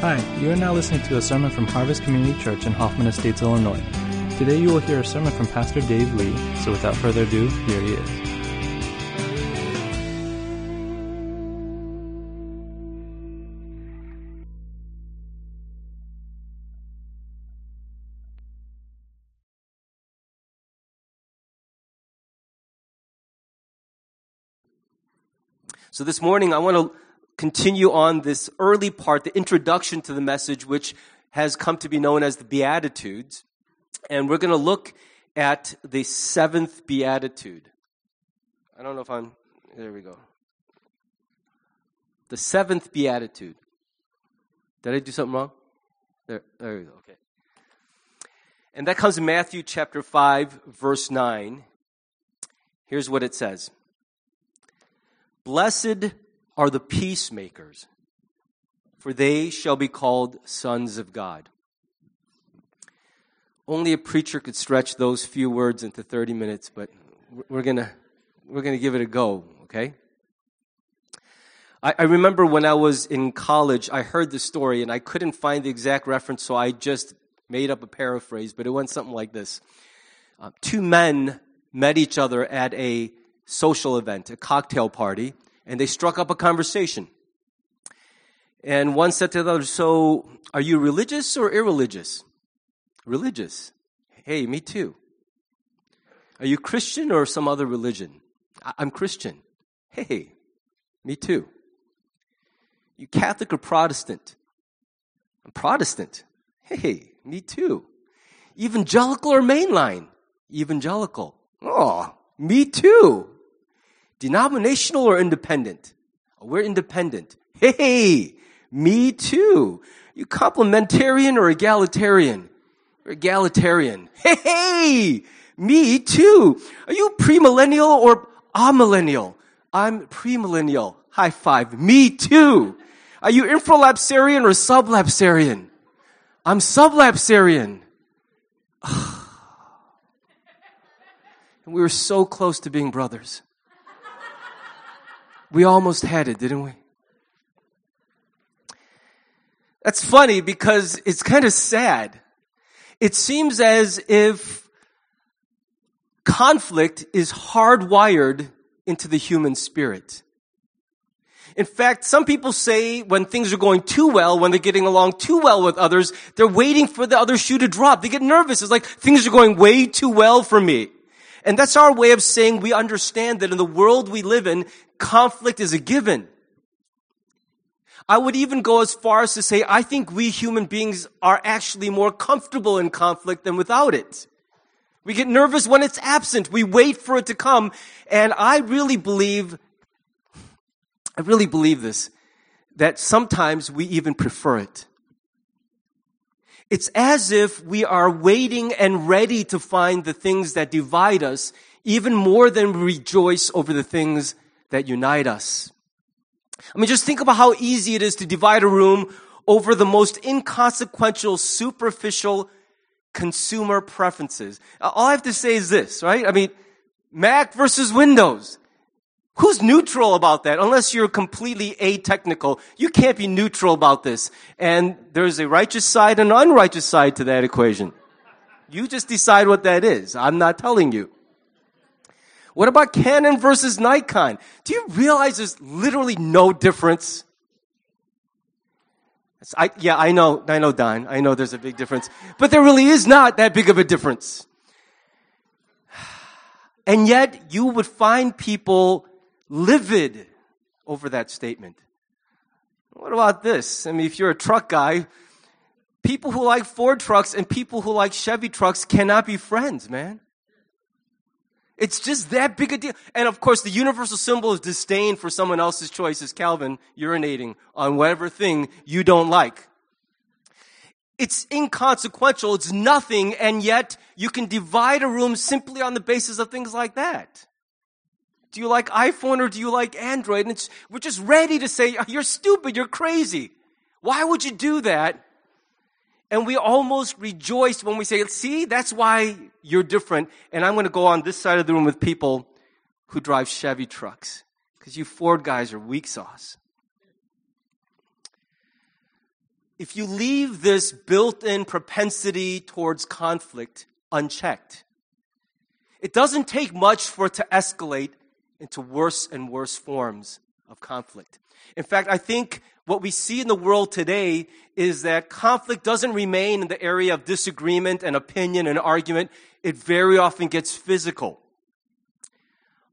Hi, you are now listening to a sermon from Harvest Community Church in Hoffman Estates, Illinois. Today you will hear a sermon from Pastor Dave Lee, so without further ado, here he is. So this morning, I want to continue on this early part, the introduction to the message, which has come to be known as the Beatitudes. And we're going to look at the seventh Beatitude. I don't know if I'm, there we go. The seventh Beatitude. Did I do something wrong? There, there we go, okay. And that comes in Matthew chapter 5, verse 9. Here's what it says. Blessed are the peacemakers, for they shall be called sons of God. Only a preacher could stretch those few words into 30 minutes, but we're going to we're going to give it a go, okay? I, I remember when I was in college, I heard the story and I couldn't find the exact reference, so I just made up a paraphrase, but it went something like this. Uh, two men met each other at a social event, a cocktail party, and they struck up a conversation. And one said to the other, So, are you religious or irreligious? Religious. Hey, me too. Are you Christian or some other religion? I'm Christian. Hey, me too. You Catholic or Protestant? I'm Protestant. Hey, me too. Evangelical or mainline? Evangelical. Oh, me too. Denominational or independent? Oh, we're independent. Hey, me too. You complementarian or egalitarian? You're egalitarian. Hey, me too. Are you premillennial or amillennial? I'm premillennial. High five. Me too. Are you infralapsarian or sublapsarian? I'm sublapsarian. and we were so close to being brothers. We almost had it, didn't we? That's funny because it's kind of sad. It seems as if conflict is hardwired into the human spirit. In fact, some people say when things are going too well, when they're getting along too well with others, they're waiting for the other shoe to drop. They get nervous. It's like things are going way too well for me. And that's our way of saying we understand that in the world we live in, conflict is a given. I would even go as far as to say, I think we human beings are actually more comfortable in conflict than without it. We get nervous when it's absent. We wait for it to come. And I really believe, I really believe this, that sometimes we even prefer it. It's as if we are waiting and ready to find the things that divide us even more than we rejoice over the things that unite us. I mean, just think about how easy it is to divide a room over the most inconsequential, superficial consumer preferences. Uh, all I have to say is this, right? I mean, Mac versus Windows. Who's neutral about that? Unless you're completely a-technical, you can't be neutral about this. And there's a righteous side and an unrighteous side to that equation. You just decide what that is. I'm not telling you. What about Canon versus Nikon? Do you realize there's literally no difference? I, yeah, I know, I know, Don. I know there's a big difference. But there really is not that big of a difference. And yet, you would find people livid over that statement. What about this? I mean, if you're a truck guy, people who like Ford trucks and people who like Chevy trucks cannot be friends, man. It's just that big a deal. And of course, the universal symbol of disdain for someone else's choice is Calvin urinating on whatever thing you don't like. It's inconsequential. It's nothing. And yet you can divide a room simply on the basis of things like that. Do you like iPhone or do you like Android? And we're just ready to say, you're stupid, you're crazy. Why would you do that? And we almost rejoice when we say, see, that's why you're different. And I'm going to go on this side of the room with people who drive Chevy trucks. Because you Ford guys are weak sauce. if you leave this built in propensity towards conflict unchecked, it doesn't take much for it to escalate into worse and worse forms of conflict. In fact, I think what we see in the world today is that conflict doesn't remain in the area of disagreement and opinion and argument. It very often gets physical.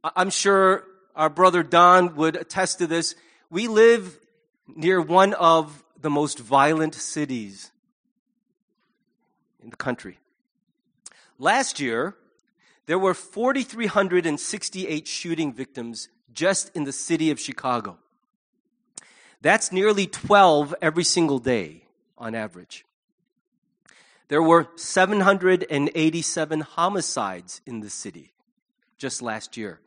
I'm sure our brother Don would attest to this. We live near one of the most violent cities in the country. Last year, there were 4,368 shooting victims just in the city of Chicago. That's nearly 12 every single day on average. There were 787 homicides in the city just last year.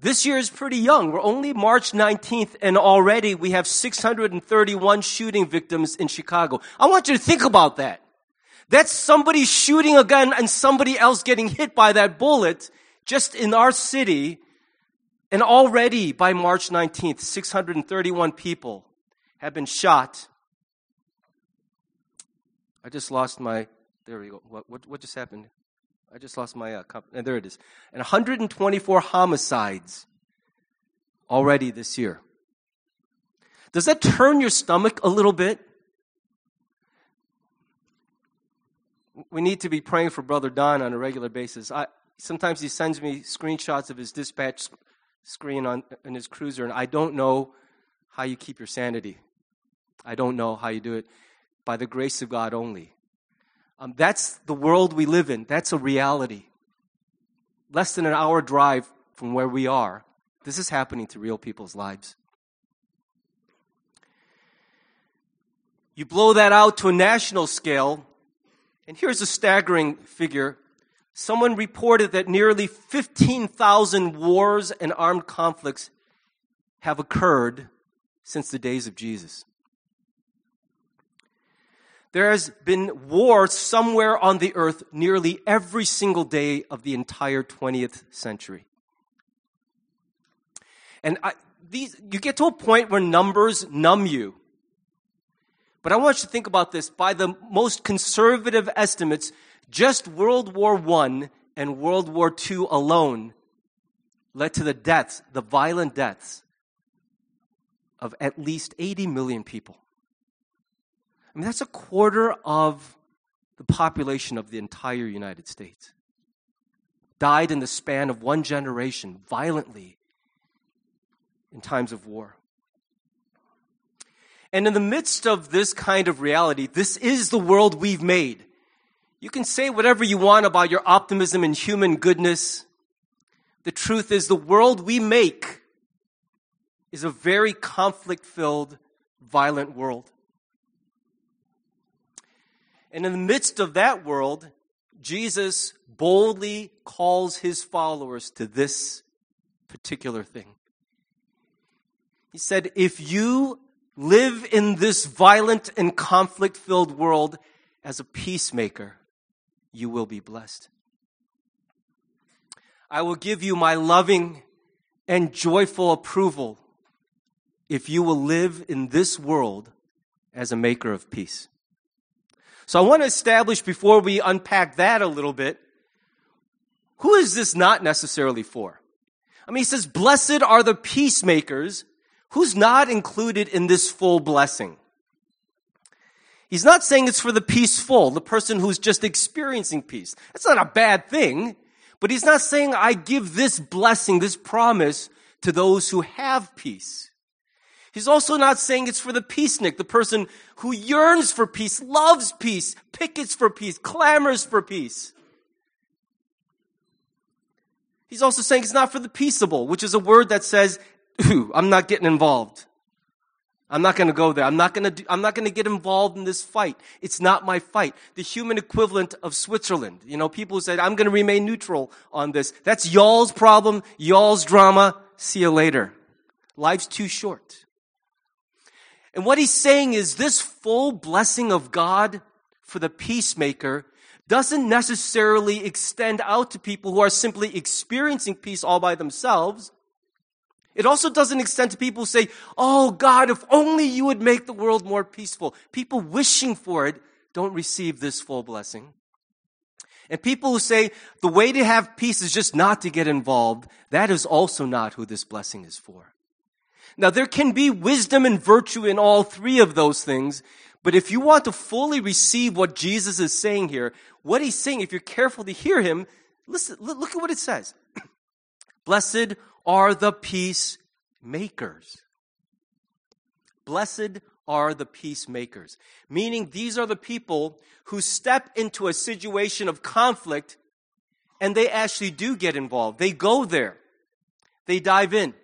This year is pretty young. We're only March 19th and already we have 631 shooting victims in Chicago. I want you to think about that. That's somebody shooting a gun and somebody else getting hit by that bullet just in our city. And already by March 19th, 631 people have been shot. I just lost my, there we go. What, what, what just happened? I just lost my uh, cup. And there it is. And 124 homicides already this year. Does that turn your stomach a little bit? We need to be praying for Brother Don on a regular basis. I, sometimes he sends me screenshots of his dispatch screen on in his cruiser, and I don't know how you keep your sanity. I don't know how you do it. By the grace of God only. Um, that's the world we live in. That's a reality. Less than an hour drive from where we are, this is happening to real people's lives. You blow that out to a national scale, and here's a staggering figure. Someone reported that nearly 15,000 wars and armed conflicts have occurred since the days of Jesus. There has been war somewhere on the earth nearly every single day of the entire 20th century. And I, these, you get to a point where numbers numb you. But I want you to think about this. By the most conservative estimates, just World War I and World War II alone led to the deaths, the violent deaths of at least 80 million people. I mean, that's a quarter of the population of the entire United States. Died in the span of one generation violently in times of war. And in the midst of this kind of reality, this is the world we've made. You can say whatever you want about your optimism and human goodness. The truth is, the world we make is a very conflict filled, violent world. And in the midst of that world, Jesus boldly calls his followers to this particular thing. He said, If you live in this violent and conflict filled world as a peacemaker, you will be blessed. I will give you my loving and joyful approval if you will live in this world as a maker of peace. So I want to establish before we unpack that a little bit, who is this not necessarily for? I mean, he says, blessed are the peacemakers. Who's not included in this full blessing? He's not saying it's for the peaceful, the person who's just experiencing peace. That's not a bad thing. But he's not saying, I give this blessing, this promise to those who have peace. He's also not saying it's for the peacenik, the person who yearns for peace, loves peace, pickets for peace, clamors for peace. He's also saying it's not for the peaceable, which is a word that says, I'm not getting involved. I'm not going to go there. I'm not going to I'm not going to get involved in this fight. It's not my fight. The human equivalent of Switzerland. You know, people who said, I'm going to remain neutral on this. That's y'all's problem, y'all's drama. See you later. Life's too short. And what he's saying is this full blessing of God for the peacemaker doesn't necessarily extend out to people who are simply experiencing peace all by themselves. It also doesn't extend to people who say, Oh God, if only you would make the world more peaceful. People wishing for it don't receive this full blessing. And people who say the way to have peace is just not to get involved, that is also not who this blessing is for. Now there can be wisdom and virtue in all three of those things, but if you want to fully receive what Jesus is saying here, what he's saying, if you're careful to hear him, listen, look at what it says. Blessed are the peacemakers. Blessed are the peacemakers. Meaning these are the people who step into a situation of conflict and they actually do get involved. They go there. They dive in.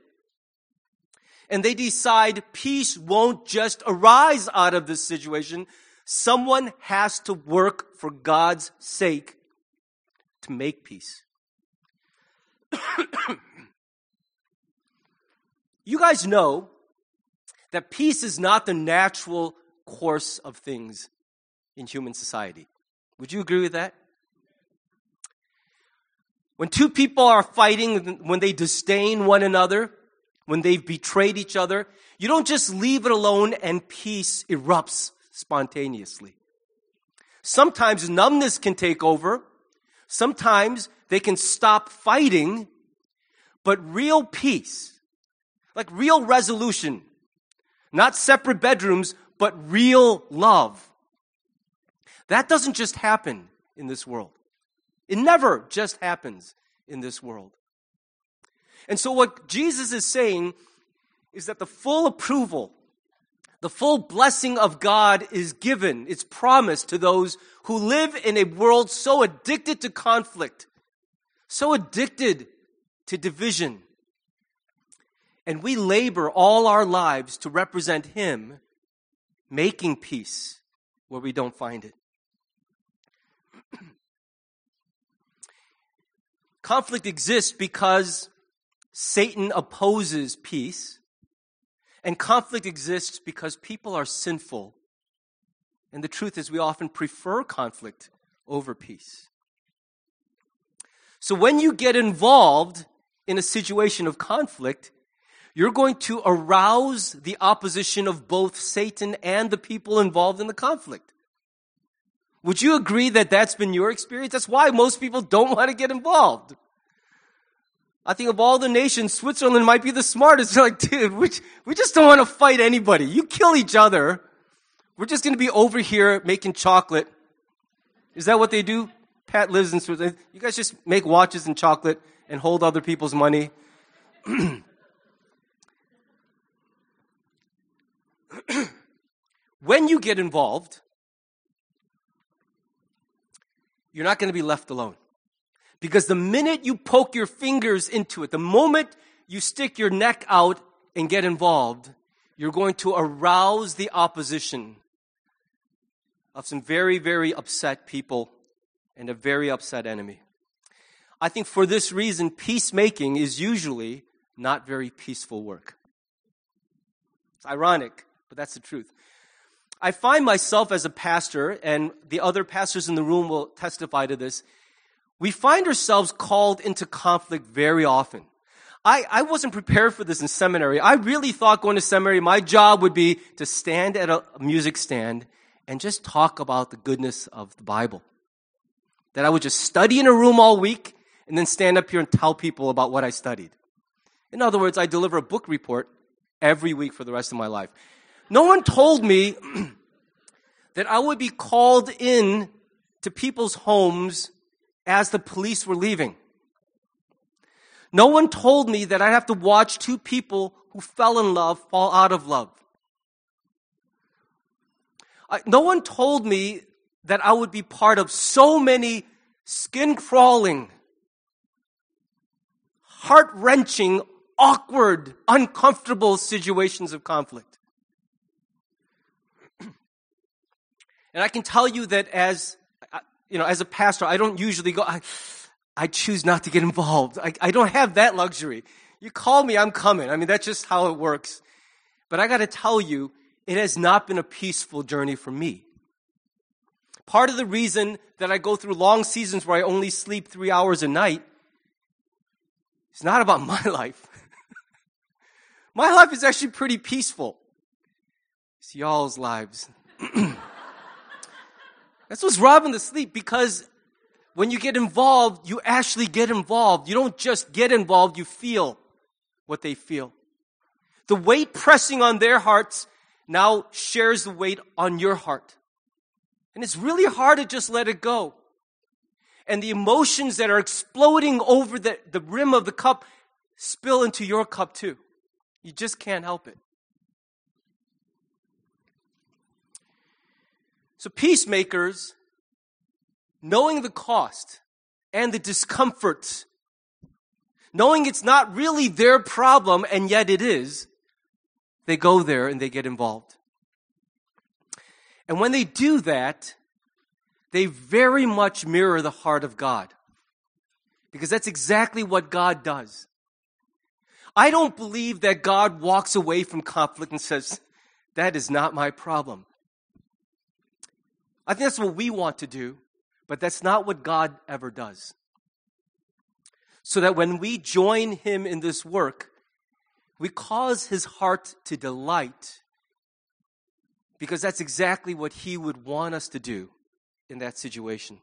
And they decide peace won't just arise out of this situation. Someone has to work for God's sake to make peace. you guys know that peace is not the natural course of things in human society. Would you agree with that? When two people are fighting, when they disdain one another, when they've betrayed each other, you don't just leave it alone and peace erupts spontaneously. Sometimes numbness can take over. Sometimes they can stop fighting. But real peace, like real resolution, not separate bedrooms, but real love. That doesn't just happen in this world. It never just happens in this world. And so, what Jesus is saying is that the full approval, the full blessing of God is given, it's promised to those who live in a world so addicted to conflict, so addicted to division, and we labor all our lives to represent Him, making peace where we don't find it. Conflict exists because Satan opposes peace, and conflict exists because people are sinful. And the truth is, we often prefer conflict over peace. So when you get involved in a situation of conflict, you're going to arouse the opposition of both Satan and the people involved in the conflict. Would you agree that that's been your experience? That's why most people don't want to get involved. I think of all the nations, Switzerland might be the smartest. They're like, dude, we, we just don't want to fight anybody. You kill each other. We're just going to be over here making chocolate. Is that what they do? Pat lives in Switzerland. You guys just make watches and chocolate and hold other people's money. when you get involved, you're not going to be left alone. Because the minute you poke your fingers into it, the moment you stick your neck out and get involved, you're going to arouse the opposition of some very, very upset people and a very upset enemy. I think for this reason, peacemaking is usually not very peaceful work. It's ironic but that's the truth. I find myself as a pastor, and the other pastors in the room will testify to this. We find ourselves called into conflict very often. I, I wasn't prepared for this in seminary. I really thought going to seminary, my job would be to stand at a music stand and just talk about the goodness of the Bible. That I would just study in a room all week and then stand up here and tell people about what I studied. In other words, I deliver a book report every week for the rest of my life. No one told me that I would be called in to people's homes as the police were leaving. No one told me that I'd have to watch two people who fell in love fall out of love. I, no one told me that I would be part of so many skin crawling, heart wrenching, awkward, uncomfortable situations of conflict. And I can tell you that as, uh, you know, as a pastor, I don't usually go, I, I choose not to get involved. I, I don't have that luxury. You call me, I'm coming. I mean, that's just how it works. But I got to tell you, it has not been a peaceful journey for me. Part of the reason that I go through long seasons where I only sleep three hours a night, it's not about my life. My life is actually pretty peaceful. It's y'all's lives. That's what's robbing the sleep because when you get involved, you actually get involved. You don't just get involved, you feel what they feel. The weight pressing on their hearts now shares the weight on your heart. And it's really hard to just let it go. And the emotions that are exploding over the, the rim of the cup spill into your cup too. You just can't help it. So, peacemakers, knowing the cost and the discomfort, knowing it's not really their problem and yet it is, they go there and they get involved. And when they do that, they very much mirror the heart of God. Because that's exactly what God does. I don't believe that God walks away from conflict and says, That is not my problem. I think that's what we want to do, but that's not what God ever does. So that when we join Him in this work, we cause His heart to delight because that's exactly what He would want us to do in that situation.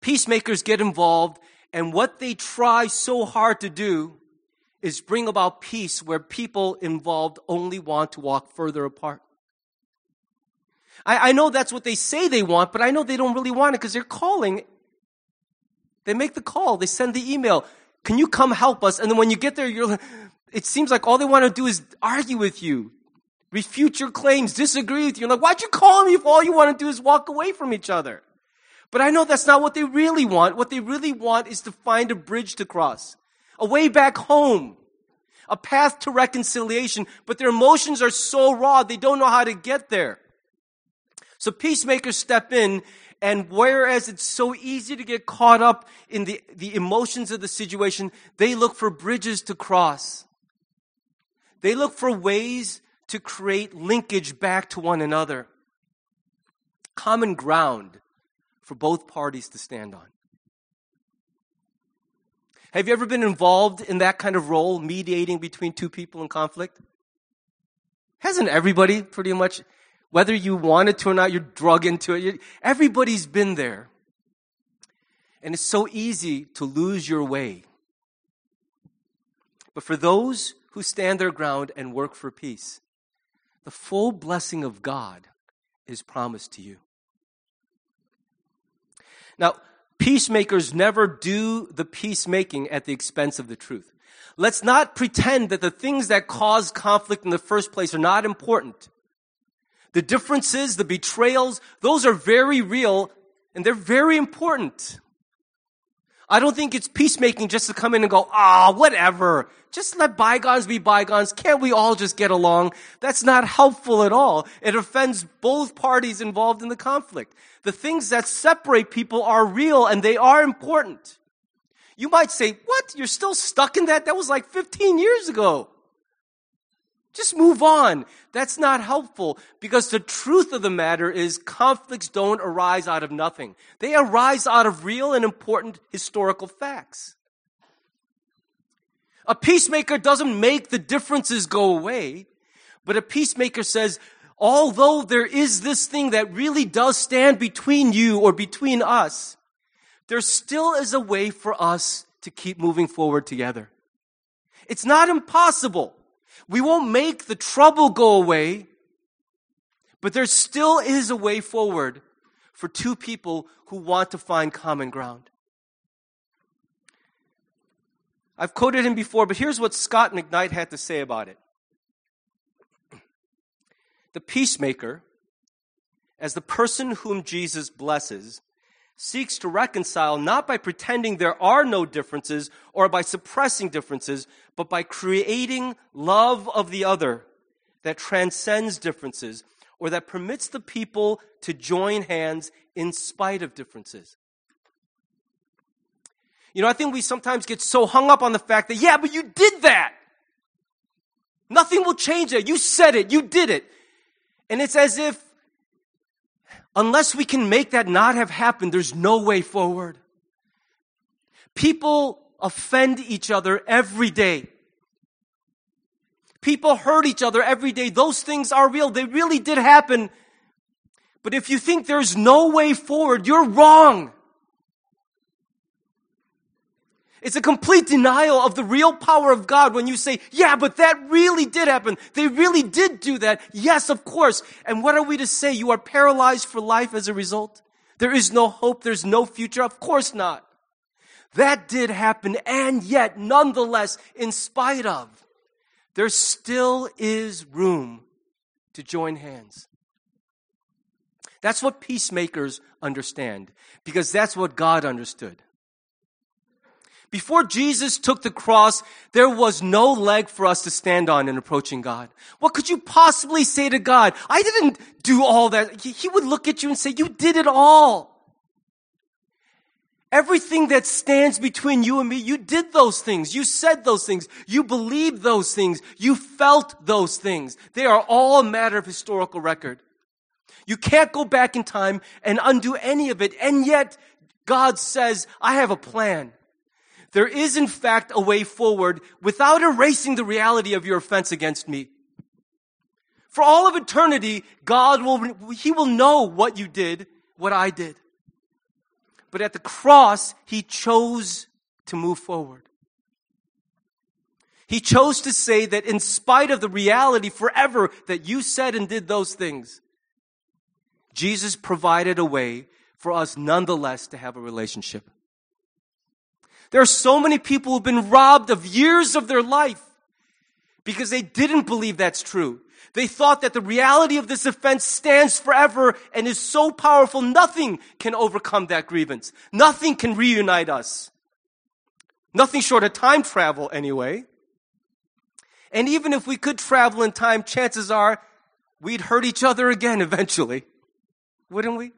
Peacemakers get involved, and what they try so hard to do is bring about peace where people involved only want to walk further apart. I, I know that's what they say they want, but I know they don't really want it because they're calling. They make the call, they send the email. Can you come help us? And then when you get there, you're like it seems like all they want to do is argue with you, refute your claims, disagree with you. You're like, why'd you call me if all you want to do is walk away from each other? But I know that's not what they really want. What they really want is to find a bridge to cross, a way back home, a path to reconciliation. But their emotions are so raw, they don't know how to get there. So peacemakers step in, and whereas it's so easy to get caught up in the, the emotions of the situation, they look for bridges to cross. They look for ways to create linkage back to one another. Common ground for both parties to stand on. Have you ever been involved in that kind of role, mediating between two people in conflict? Hasn't everybody pretty much whether you wanted to or not, you're drug into it. Everybody's been there. And it's so easy to lose your way. But for those who stand their ground and work for peace, the full blessing of God is promised to you. Now, peacemakers never do the peacemaking at the expense of the truth. Let's not pretend that the things that cause conflict in the first place are not important. The differences, the betrayals, those are very real and they're very important. I don't think it's peacemaking just to come in and go, ah, oh, whatever. Just let bygones be bygones. Can't we all just get along? That's not helpful at all. It offends both parties involved in the conflict. The things that separate people are real and they are important. You might say, what? You're still stuck in that? That was like 15 years ago. Just move on. That's not helpful because the truth of the matter is conflicts don't arise out of nothing. They arise out of real and important historical facts. A peacemaker doesn't make the differences go away, but a peacemaker says, although there is this thing that really does stand between you or between us, there still is a way for us to keep moving forward together. It's not impossible. We won't make the trouble go away, but there still is a way forward for two people who want to find common ground. I've quoted him before, but here's what Scot McKnight had to say about it. The peacemaker, as the person whom Jesus blesses, seeks to reconcile not by pretending there are no differences or by suppressing differences, but by creating love of the other that transcends differences or that permits the people to join hands in spite of differences. You know, I think we sometimes get so hung up on the fact that, yeah, but you did that. Nothing will change it. You said it. You did it. And it's as if Unless we can make that not have happened, there's no way forward. People offend each other every day. People hurt each other every day. Those things are real. They really did happen. But if you think there's no way forward, you're wrong. It's a complete denial of the real power of God when you say, yeah, but that really did happen. They really did do that. Yes, of course. And what are we to say? You are paralyzed for life as a result? There is no hope. There's no future. Of course not. That did happen. And yet, nonetheless, in spite of, there still is room to join hands. That's what peacemakers understand because that's what God understood. Before Jesus took the cross, there was no leg for us to stand on in approaching God. What could you possibly say to God? I didn't do all that. He would look at you and say, you did it all. Everything that stands between you and me, you did those things. You said those things. You believed those things. You felt those things. They are all a matter of historical record. You can't go back in time and undo any of it. And yet, God says, I have a plan. There is in fact a way forward without erasing the reality of your offense against me. For all of eternity, God will, He will know what you did, what I did. But at the cross, He chose to move forward. He chose to say that in spite of the reality forever that you said and did those things, Jesus provided a way for us nonetheless to have a relationship. There are so many people who've been robbed of years of their life because they didn't believe that's true. They thought that the reality of this offense stands forever and is so powerful, nothing can overcome that grievance. Nothing can reunite us. Nothing short of time travel, anyway. And even if we could travel in time, chances are we'd hurt each other again eventually. Wouldn't we?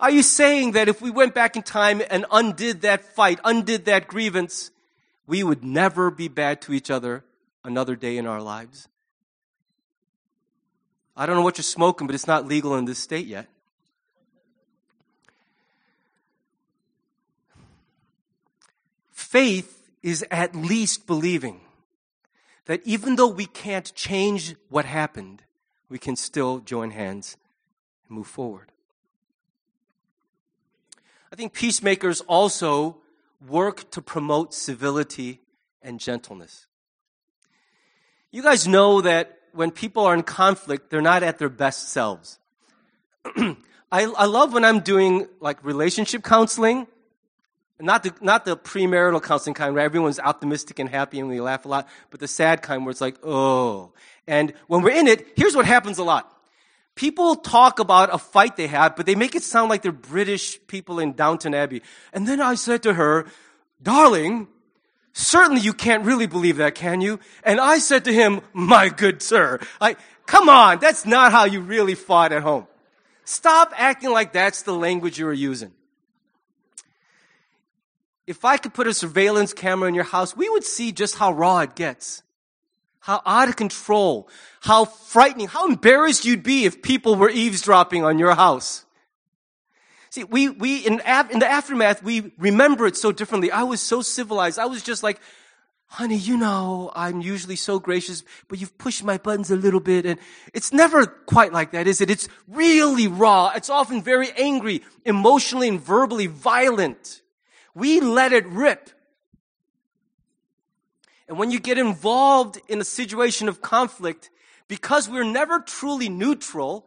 Are you saying that if we went back in time and undid that fight, undid that grievance, we would never be bad to each other another day in our lives? I don't know what you're smoking, but it's not legal in this state yet. Faith is at least believing that even though we can't change what happened, we can still join hands and move forward. I think peacemakers also work to promote civility and gentleness. You guys know that when people are in conflict, they're not at their best selves. I, I love when I'm doing like relationship counseling, not the, not the premarital counseling kind where everyone's optimistic and happy and we laugh a lot, but the sad kind where it's like, oh. And when we're in it, here's what happens a lot. People talk about a fight they had, but they make it sound like they're British people in Downton Abbey. And then I said to her, darling, certainly you can't really believe that, can you? And I said to him, my good sir, I, come on, that's not how you really fought at home. Stop acting like that's the language you are using. If I could put a surveillance camera in your house, we would see just how raw it gets how out of control, how frightening, how embarrassed you'd be if people were eavesdropping on your house. See, we, we, in, in the aftermath, we remember it so differently. I was so civilized. I was just like, honey, you know, I'm usually so gracious, but you've pushed my buttons a little bit. And it's never quite like that, is it? It's really raw. It's often very angry, emotionally and verbally violent. We let it rip. And when you get involved in a situation of conflict, because we're never truly neutral,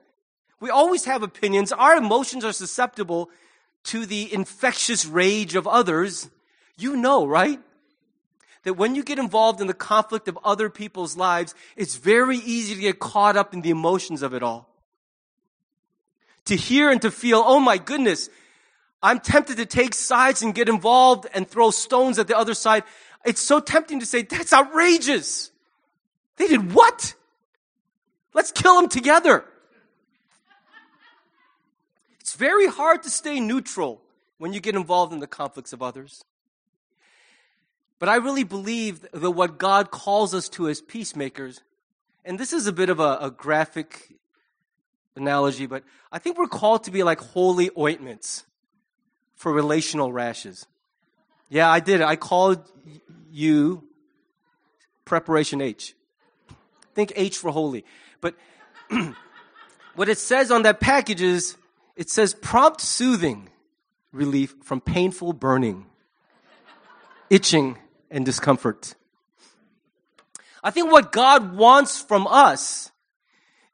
we always have opinions. Our emotions are susceptible to the infectious rage of others. You know, right? That when you get involved in the conflict of other people's lives, it's very easy to get caught up in the emotions of it all. To hear and to feel, oh my goodness, I'm tempted to take sides and get involved and throw stones at the other side it's so tempting to say, that's outrageous. They did what? Let's kill them together. It's very hard to stay neutral when you get involved in the conflicts of others. But I really believe that what God calls us to as peacemakers, and this is a bit of a, a graphic analogy, but I think we're called to be like holy ointments for relational rashes. Yeah, I did. I called you preparation H. Think H for holy. But what it says on that package is it says prompt soothing relief from painful burning, itching, and discomfort. I think what God wants from us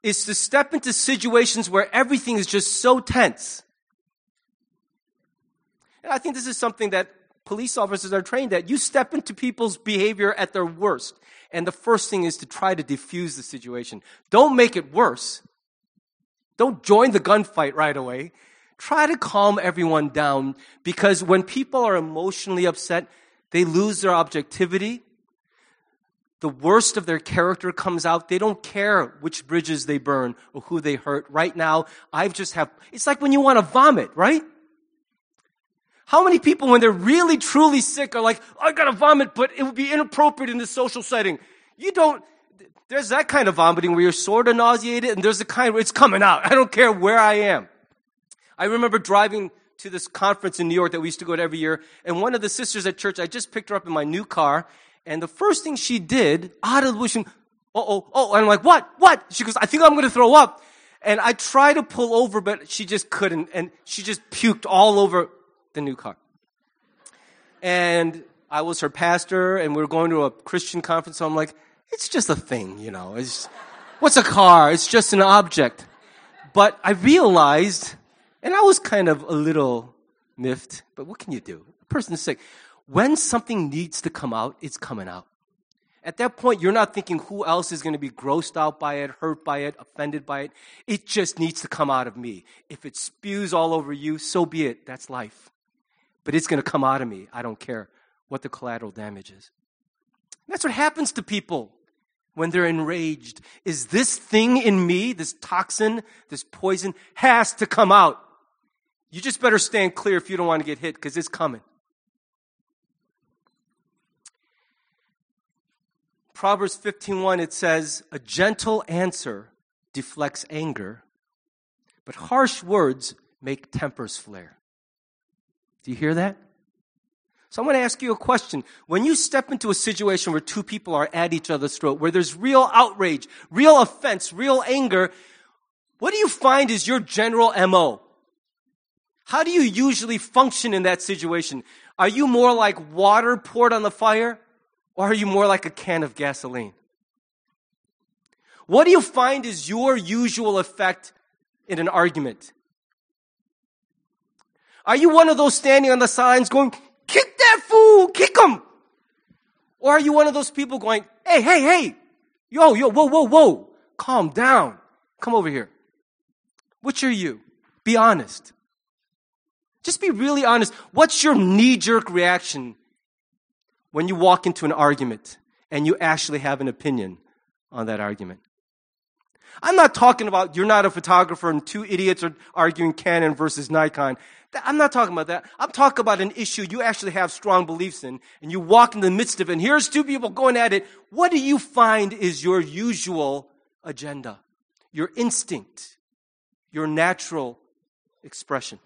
is to step into situations where everything is just so tense. And I think this is something that police officers are trained at. You step into people's behavior at their worst. And the first thing is to try to defuse the situation. Don't make it worse. Don't join the gunfight right away. Try to calm everyone down because when people are emotionally upset, they lose their objectivity. The worst of their character comes out. They don't care which bridges they burn or who they hurt. Right now, I've just have, it's like when you want to vomit, right? How many people, when they're really truly sick, are like, I gotta vomit, but it would be inappropriate in this social setting? You don't, there's that kind of vomiting where you're sort of nauseated, and there's the kind where it's coming out. I don't care where I am. I remember driving to this conference in New York that we used to go to every year, and one of the sisters at church, I just picked her up in my new car, and the first thing she did, out of the blue, oh, oh, oh, and I'm like, what, what? She goes, I think I'm gonna throw up. And I tried to pull over, but she just couldn't, and she just puked all over the new car. And I was her pastor, and we were going to a Christian conference, so I'm like, it's just a thing, you know. It's, what's a car? It's just an object. But I realized, and I was kind of a little miffed, but what can you do? A person's sick. When something needs to come out, it's coming out. At that point, you're not thinking who else is going to be grossed out by it, hurt by it, offended by it. It just needs to come out of me. If it spews all over you, so be it. That's life but it's going to come out of me. I don't care what the collateral damage is. that's what happens to people when they're enraged. Is this thing in me, this toxin, this poison, has to come out. You just better stand clear if you don't want to get hit because it's coming. Proverbs 15:1 it says, "A gentle answer deflects anger, but harsh words make tempers flare." Do you hear that? So I'm going to ask you a question. When you step into a situation where two people are at each other's throat, where there's real outrage, real offense, real anger, what do you find is your general MO? How do you usually function in that situation? Are you more like water poured on the fire? Or are you more like a can of gasoline? What do you find is your usual effect in an argument? Are you one of those standing on the sidelines going, kick that fool, kick him? Or are you one of those people going, hey, hey, hey, yo, yo, whoa, whoa, whoa, calm down. Come over here. Which are you? Be honest. Just be really honest. What's your knee jerk reaction when you walk into an argument and you actually have an opinion on that argument? I'm not talking about you're not a photographer and two idiots are arguing Canon versus Nikon. I'm not talking about that. I'm talking about an issue you actually have strong beliefs in, and you walk in the midst of it, and here's two people going at it. What do you find is your usual agenda? Your instinct, your natural expression.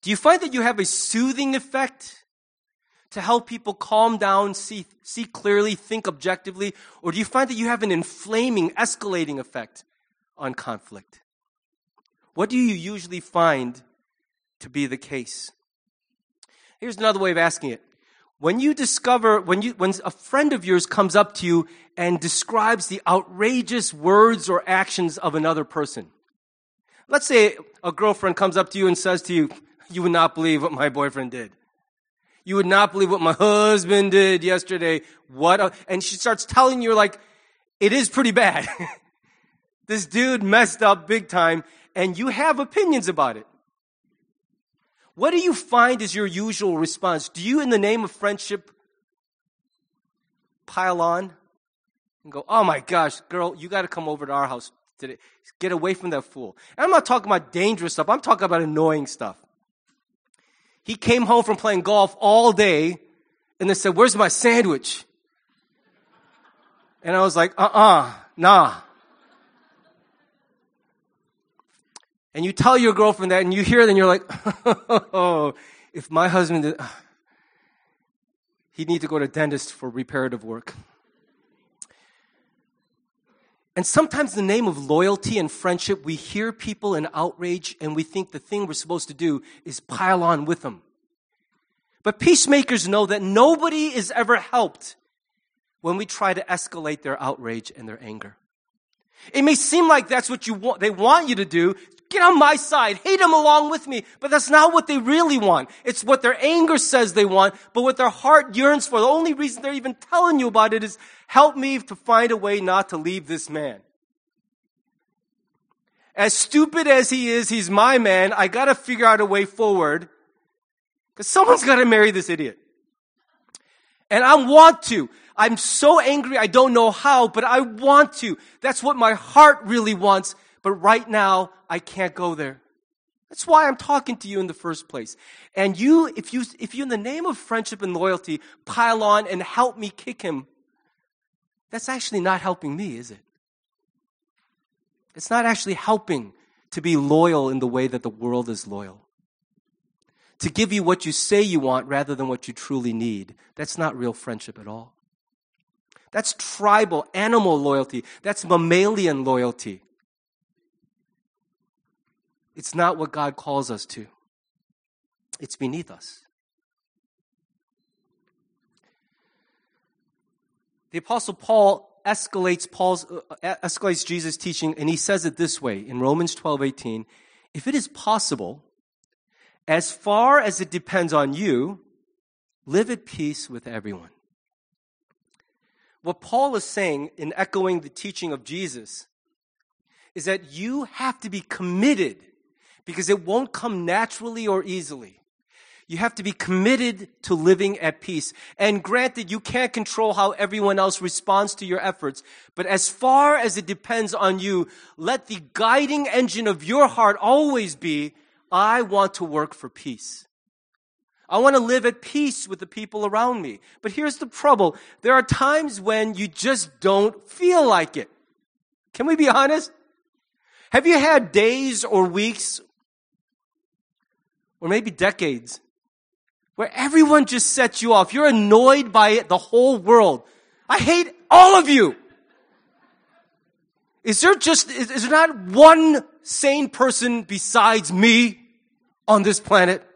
Do you find that you have a soothing effect to help people calm down, see, see clearly, think objectively? Or do you find that you have an inflaming, escalating effect on conflict? What do you usually find to be the case. Here's another way of asking it. When you discover, when you, when a friend of yours comes up to you and describes the outrageous words or actions of another person. Let's say a girlfriend comes up to you and says to you, you would not believe what my boyfriend did. You would not believe what my husband did yesterday. What? A, and she starts telling you like, it is pretty bad. this dude messed up big time and you have opinions about it. What do you find is your usual response? Do you, in the name of friendship, pile on and go, oh my gosh, girl, you got to come over to our house today. Get away from that fool. And I'm not talking about dangerous stuff, I'm talking about annoying stuff. He came home from playing golf all day and then said, Where's my sandwich? And I was like, Uh uh-uh, uh, nah. and you tell your girlfriend that and you hear it and you're like, oh, if my husband did, he'd need to go to dentist for reparative work. And sometimes, the name of loyalty and friendship, we hear people in outrage and we think the thing we're supposed to do is pile on with them. But peacemakers know that nobody is ever helped when we try to escalate their outrage and their anger. It may seem like that's what you want, they want you to do. Get on my side. Hate them along with me. But that's not what they really want. It's what their anger says they want, but what their heart yearns for. The only reason they're even telling you about it is help me to find a way not to leave this man. As stupid as he is, he's my man. I gotta figure out a way forward. Cause someone's gotta marry this idiot. And I want to. I'm so angry, I don't know how, but I want to. That's what my heart really wants. But right now, I can't go there. That's why I'm talking to you in the first place. And you, if you, if you in the name of friendship and loyalty pile on and help me kick him, that's actually not helping me, is it? It's not actually helping to be loyal in the way that the world is loyal. To give you what you say you want rather than what you truly need. That's not real friendship at all. That's tribal, animal loyalty. That's mammalian loyalty. It's not what God calls us to, it's beneath us. The apostle Paul escalates Paul's uh, escalates Jesus' teaching and he says it this way in Romans 12:18, if it is possible, as far as it depends on you, live at peace with everyone. What Paul is saying in echoing the teaching of Jesus is that you have to be committed because it won't come naturally or easily. You have to be committed to living at peace. And granted, you can't control how everyone else responds to your efforts. But as far as it depends on you, let the guiding engine of your heart always be, I want to work for peace. I want to live at peace with the people around me. But here's the trouble. There are times when you just don't feel like it. Can we be honest? Have you had days or weeks or maybe decades where everyone just sets you off. You're annoyed by it, the whole world. I hate all of you. Is there just, is, is there not one sane person besides me on this planet?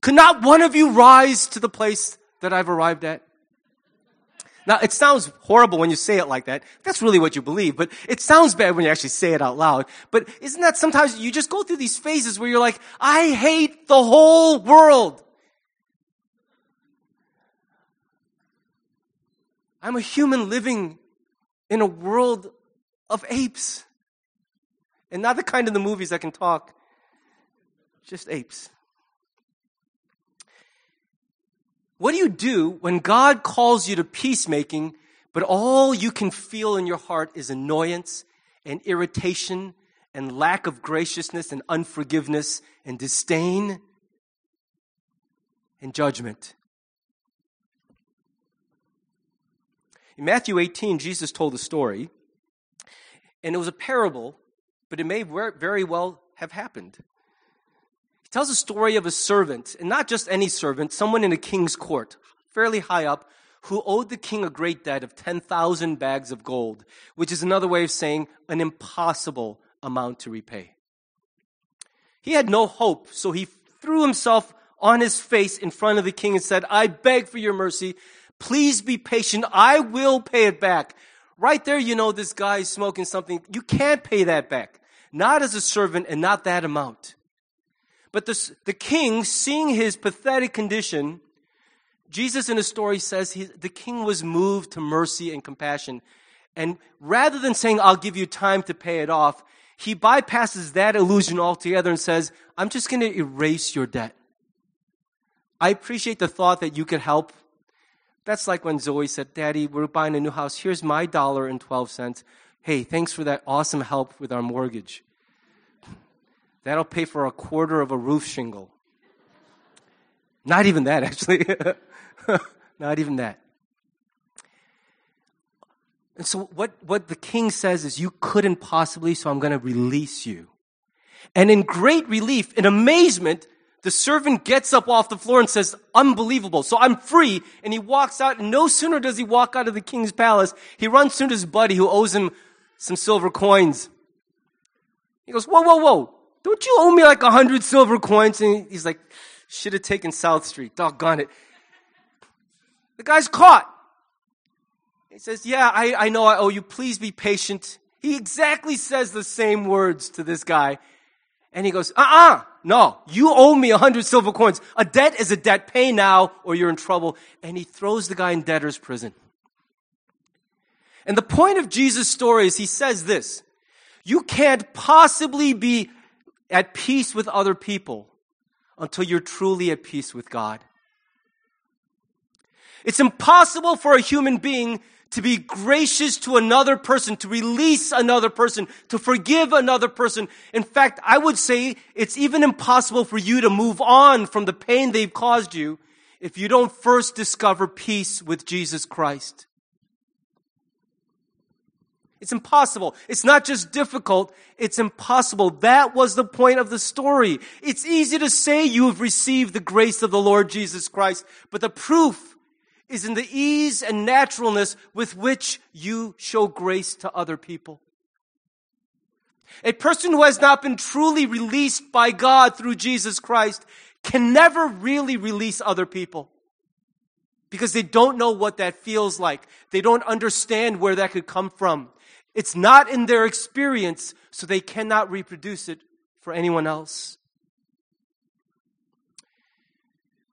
Could not one of you rise to the place that I've arrived at? Now, it sounds horrible when you say it like that. That's really what you believe, but it sounds bad when you actually say it out loud. But isn't that sometimes you just go through these phases where you're like, I hate the whole world. I'm a human living in a world of apes. And not the kind of the movies that can talk, just apes. What do you do when God calls you to peacemaking, but all you can feel in your heart is annoyance and irritation and lack of graciousness and unforgiveness and disdain and judgment? In Matthew 18, Jesus told a story, and it was a parable, but it may very well have happened tells a story of a servant, and not just any servant, someone in a king's court, fairly high up, who owed the king a great debt of 10,000 bags of gold, which is another way of saying an impossible amount to repay. He had no hope, so he threw himself on his face in front of the king and said, I beg for your mercy. Please be patient. I will pay it back. Right there, you know, this guy is smoking something. You can't pay that back. Not as a servant and not that amount. But the, the king, seeing his pathetic condition, Jesus in a story says he, the king was moved to mercy and compassion. And rather than saying, I'll give you time to pay it off, he bypasses that illusion altogether and says, I'm just going to erase your debt. I appreciate the thought that you could help. That's like when Zoe said, Daddy, we're buying a new house. Here's my dollar and 12 cents. Hey, thanks for that awesome help with our mortgage. That'll pay for a quarter of a roof shingle. Not even that, actually. Not even that. And so, what, what the king says is, You couldn't possibly, so I'm going to release you. And in great relief, in amazement, The servant gets up off the floor and says, unbelievable. So I'm free. And he walks out and no sooner does he walk out of the king's palace, he runs to his buddy who owes him some silver coins. He goes, whoa, whoa, whoa. Don't you owe me like a hundred silver coins? And he's like, should have taken South Street. Doggone it. The guy's caught. He says, yeah, I, I know I owe you. Please be patient. He exactly says the same words to this guy. And he goes, uh-uh, no, you owe me a hundred silver coins. A debt is a debt. Pay now or you're in trouble. And he throws the guy in debtor's prison. And the point of Jesus' story is he says this, you can't possibly be at peace with other people until you're truly at peace with God. It's impossible for a human being to be gracious to another person, to release another person, to forgive another person. In fact, I would say it's even impossible for you to move on from the pain they've caused you if you don't first discover peace with Jesus Christ. It's impossible. It's not just difficult, it's impossible. That was the point of the story. It's easy to say you have received the grace of the Lord Jesus Christ, but the proof is in the ease and naturalness with which you show grace to other people. A person who has not been truly released by God through Jesus Christ can never really release other people because they don't know what that feels like. They don't understand where that could come from. It's not in their experience, so they cannot reproduce it for anyone else.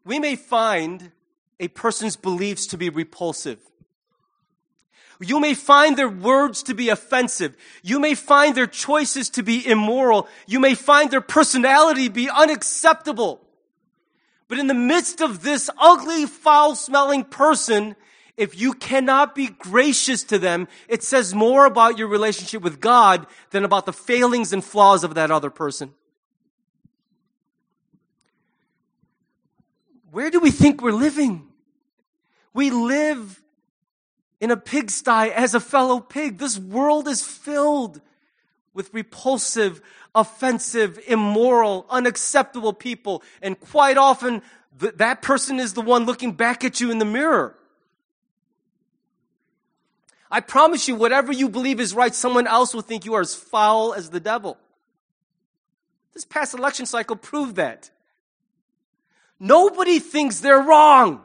We may find a person's beliefs to be repulsive. You may find their words to be offensive. You may find their choices to be immoral. You may find their personality be unacceptable. But in the midst of this ugly, foul smelling person, if you cannot be gracious to them, it says more about your relationship with God than about the failings and flaws of that other person. Where do we think we're living? We live in a pigsty as a fellow pig. This world is filled with repulsive, offensive, immoral, unacceptable people. And quite often, th- that person is the one looking back at you in the mirror. I promise you, whatever you believe is right, someone else will think you are as foul as the devil. This past election cycle proved that. Nobody thinks they're wrong.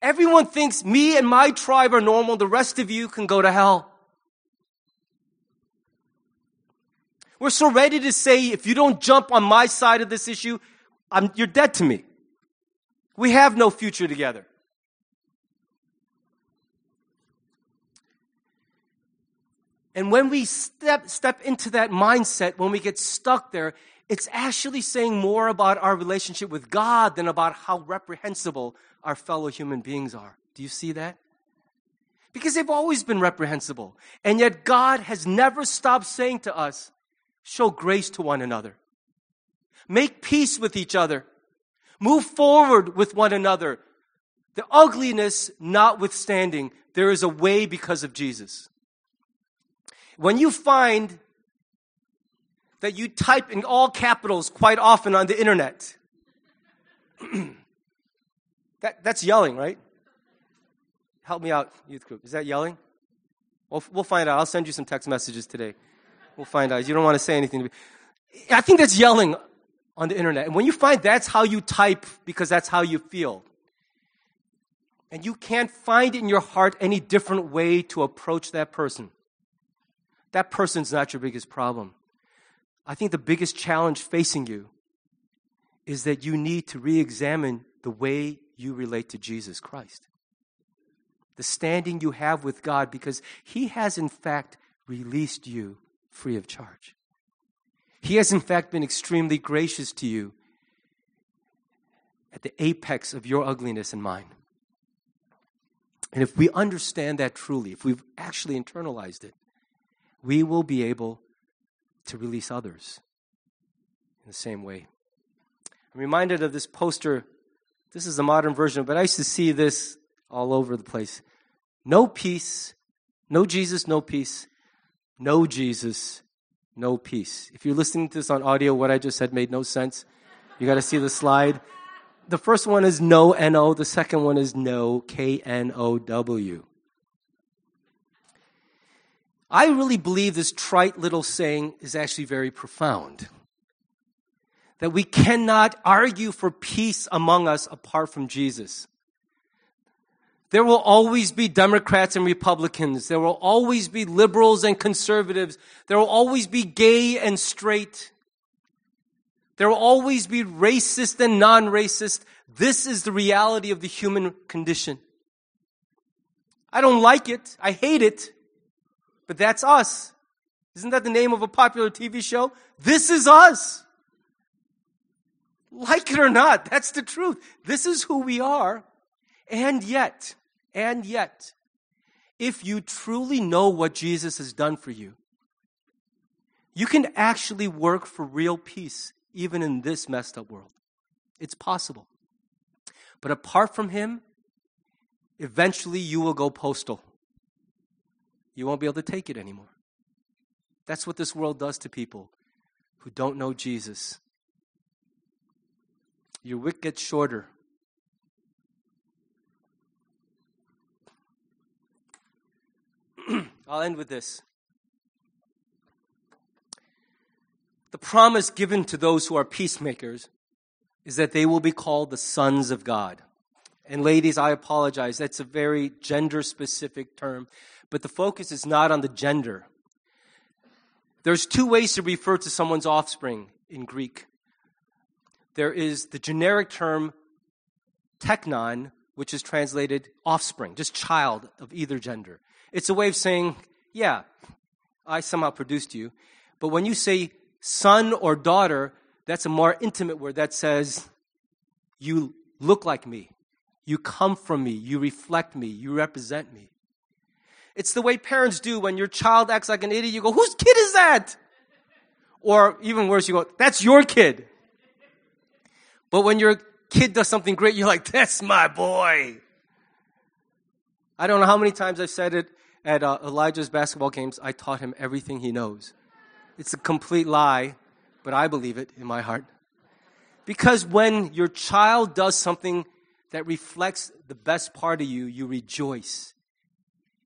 Everyone thinks me and my tribe are normal, the rest of you can go to hell. We're so ready to say, if you don't jump on my side of this issue, I'm, you're dead to me. We have no future together. And when we step, step into that mindset, when we get stuck there, it's actually saying more about our relationship with God than about how reprehensible our fellow human beings are. Do you see that? Because they've always been reprehensible. And yet God has never stopped saying to us, show grace to one another. Make peace with each other. Move forward with one another. The ugliness notwithstanding, there is a way because of Jesus. When you find that you type in all capitals quite often on the internet, That, that's yelling, right? Help me out, youth group. Is that yelling? We'll, we'll find out. I'll send you some text messages today. We'll find out. You don't want to say anything to me. I think that's yelling on the internet. And when you find that's how you type because that's how you feel, and you can't find in your heart any different way to approach that person, that person's not your biggest problem. I think the biggest challenge facing you is that you need to re examine the way you relate to Jesus Christ. The standing you have with God because He has, in fact, released you free of charge. He has, in fact, been extremely gracious to you at the apex of your ugliness and mine. And if we understand that truly, if we've actually internalized it, we will be able to release others in the same way. I'm reminded of this poster this is a modern version, but I used to see this all over the place. No peace, no Jesus, no peace. No Jesus, no peace. If you're listening to this on audio, what I just said made no sense. You got to see the slide. The first one is no N-O. The second one is no K-N-O-W. I really believe this trite little saying is actually very profound. That we cannot argue for peace among us apart from Jesus. There will always be Democrats and Republicans. There will always be liberals and conservatives. There will always be gay and straight. There will always be racist and non-racist. This is the reality of the human condition. I don't like it. I hate it. But that's us. Isn't that the name of a popular TV show? This is us. Like it or not, that's the truth. This is who we are. And yet, and yet, if you truly know what Jesus has done for you, you can actually work for real peace even in this messed up world. It's possible. But apart from Him, eventually you will go postal. You won't be able to take it anymore. That's what this world does to people who don't know Jesus. Your wick gets shorter. I'll end with this. The promise given to those who are peacemakers is that they will be called the sons of God. And ladies, I apologize. That's a very gender specific term, but the focus is not on the gender. There's two ways to refer to someone's offspring in Greek. There is the generic term teknon, which is translated offspring, just child of either gender. It's a way of saying, yeah, I somehow produced you. But when you say son or daughter, that's a more intimate word that says, you look like me. You come from me. You reflect me. You represent me. It's the way parents do when your child acts like an idiot. You go, whose kid is that? Or even worse, you go, that's your kid. But when your kid does something great, you're like, that's my boy. I don't know how many times I've said it at uh, Elijah's basketball games, I taught him everything he knows. It's a complete lie, but I believe it in my heart. Because when your child does something that reflects the best part of you, you rejoice.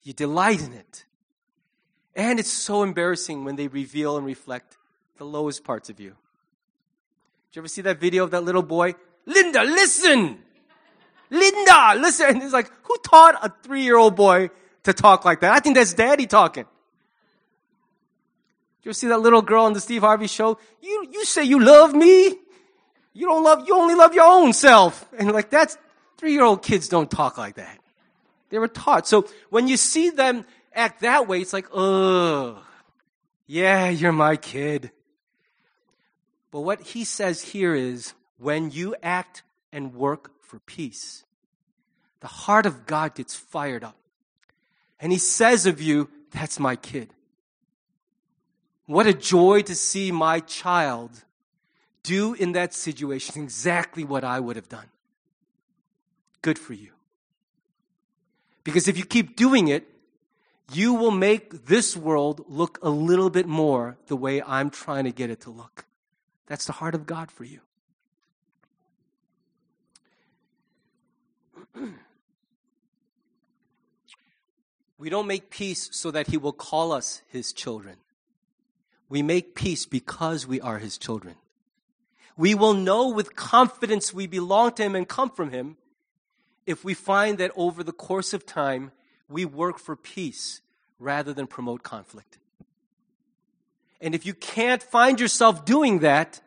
You delight in it. And it's so embarrassing when they reveal and reflect the lowest parts of you. Did you ever see that video of that little boy? Linda, listen! Linda, listen! And he's like, who taught a three year old boy to talk like that. I think that's daddy talking. You ever see that little girl on the Steve Harvey show? You, you say you love me. You don't love, you only love your own self. And like that's, three year old kids don't talk like that. They were taught. So when you see them act that way, it's like, ugh, yeah, you're my kid. But what he says here is when you act and work for peace, the heart of God gets fired up. And he says of you, that's my kid. What a joy to see my child do in that situation exactly what I would have done. Good for you. Because if you keep doing it, you will make this world look a little bit more the way I'm trying to get it to look. That's the heart of God for you. We don't make peace so that he will call us his children. We make peace because we are his children. We will know with confidence we belong to him and come from him if we find that over the course of time we work for peace rather than promote conflict. And if you can't find yourself doing that,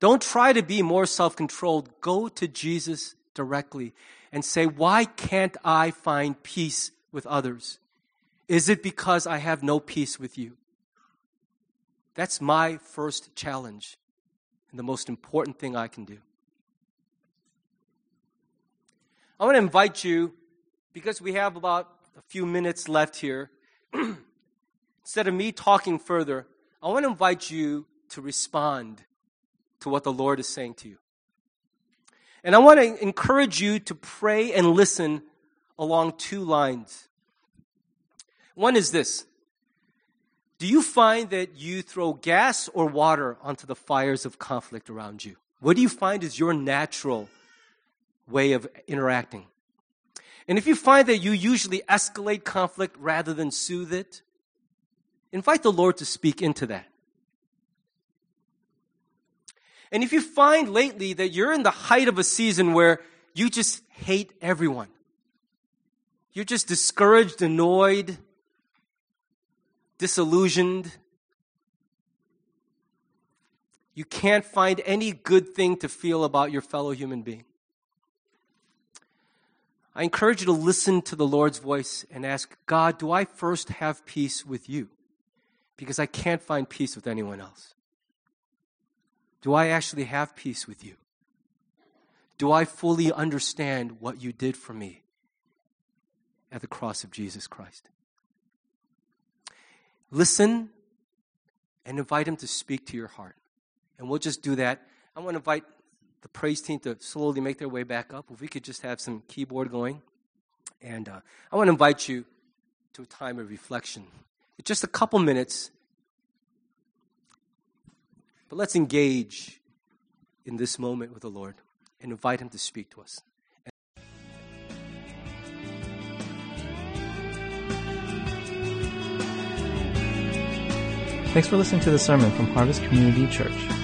don't try to be more self controlled. Go to Jesus directly and say, Why can't I find peace with others? Is it because I have no peace with you? That's my first challenge and the most important thing I can do. I want to invite you, because we have about a few minutes left here, instead of me talking further, I want to invite you to respond to what the Lord is saying to you. And I want to encourage you to pray and listen along two lines. One is this Do you find that you throw gas or water onto the fires of conflict around you? What do you find is your natural way of interacting? And if you find that you usually escalate conflict rather than soothe it, invite the Lord to speak into that. And if you find lately that you're in the height of a season where you just hate everyone, you're just discouraged, annoyed, disillusioned, you can't find any good thing to feel about your fellow human being. I encourage you to listen to the Lord's voice and ask, God, do I first have peace with you? Because I can't find peace with anyone else. Do I actually have peace with you? Do I fully understand what you did for me at the cross of Jesus Christ? Listen and invite Him to speak to your heart. And we'll just do that. I want to invite the praise team to slowly make their way back up. If we could just have some keyboard going. And uh, I want to invite you to a time of reflection. It's just a couple minutes, but let's engage in this moment with the Lord and invite Him to speak to us. Thanks for listening to the sermon from Harvest Community Church.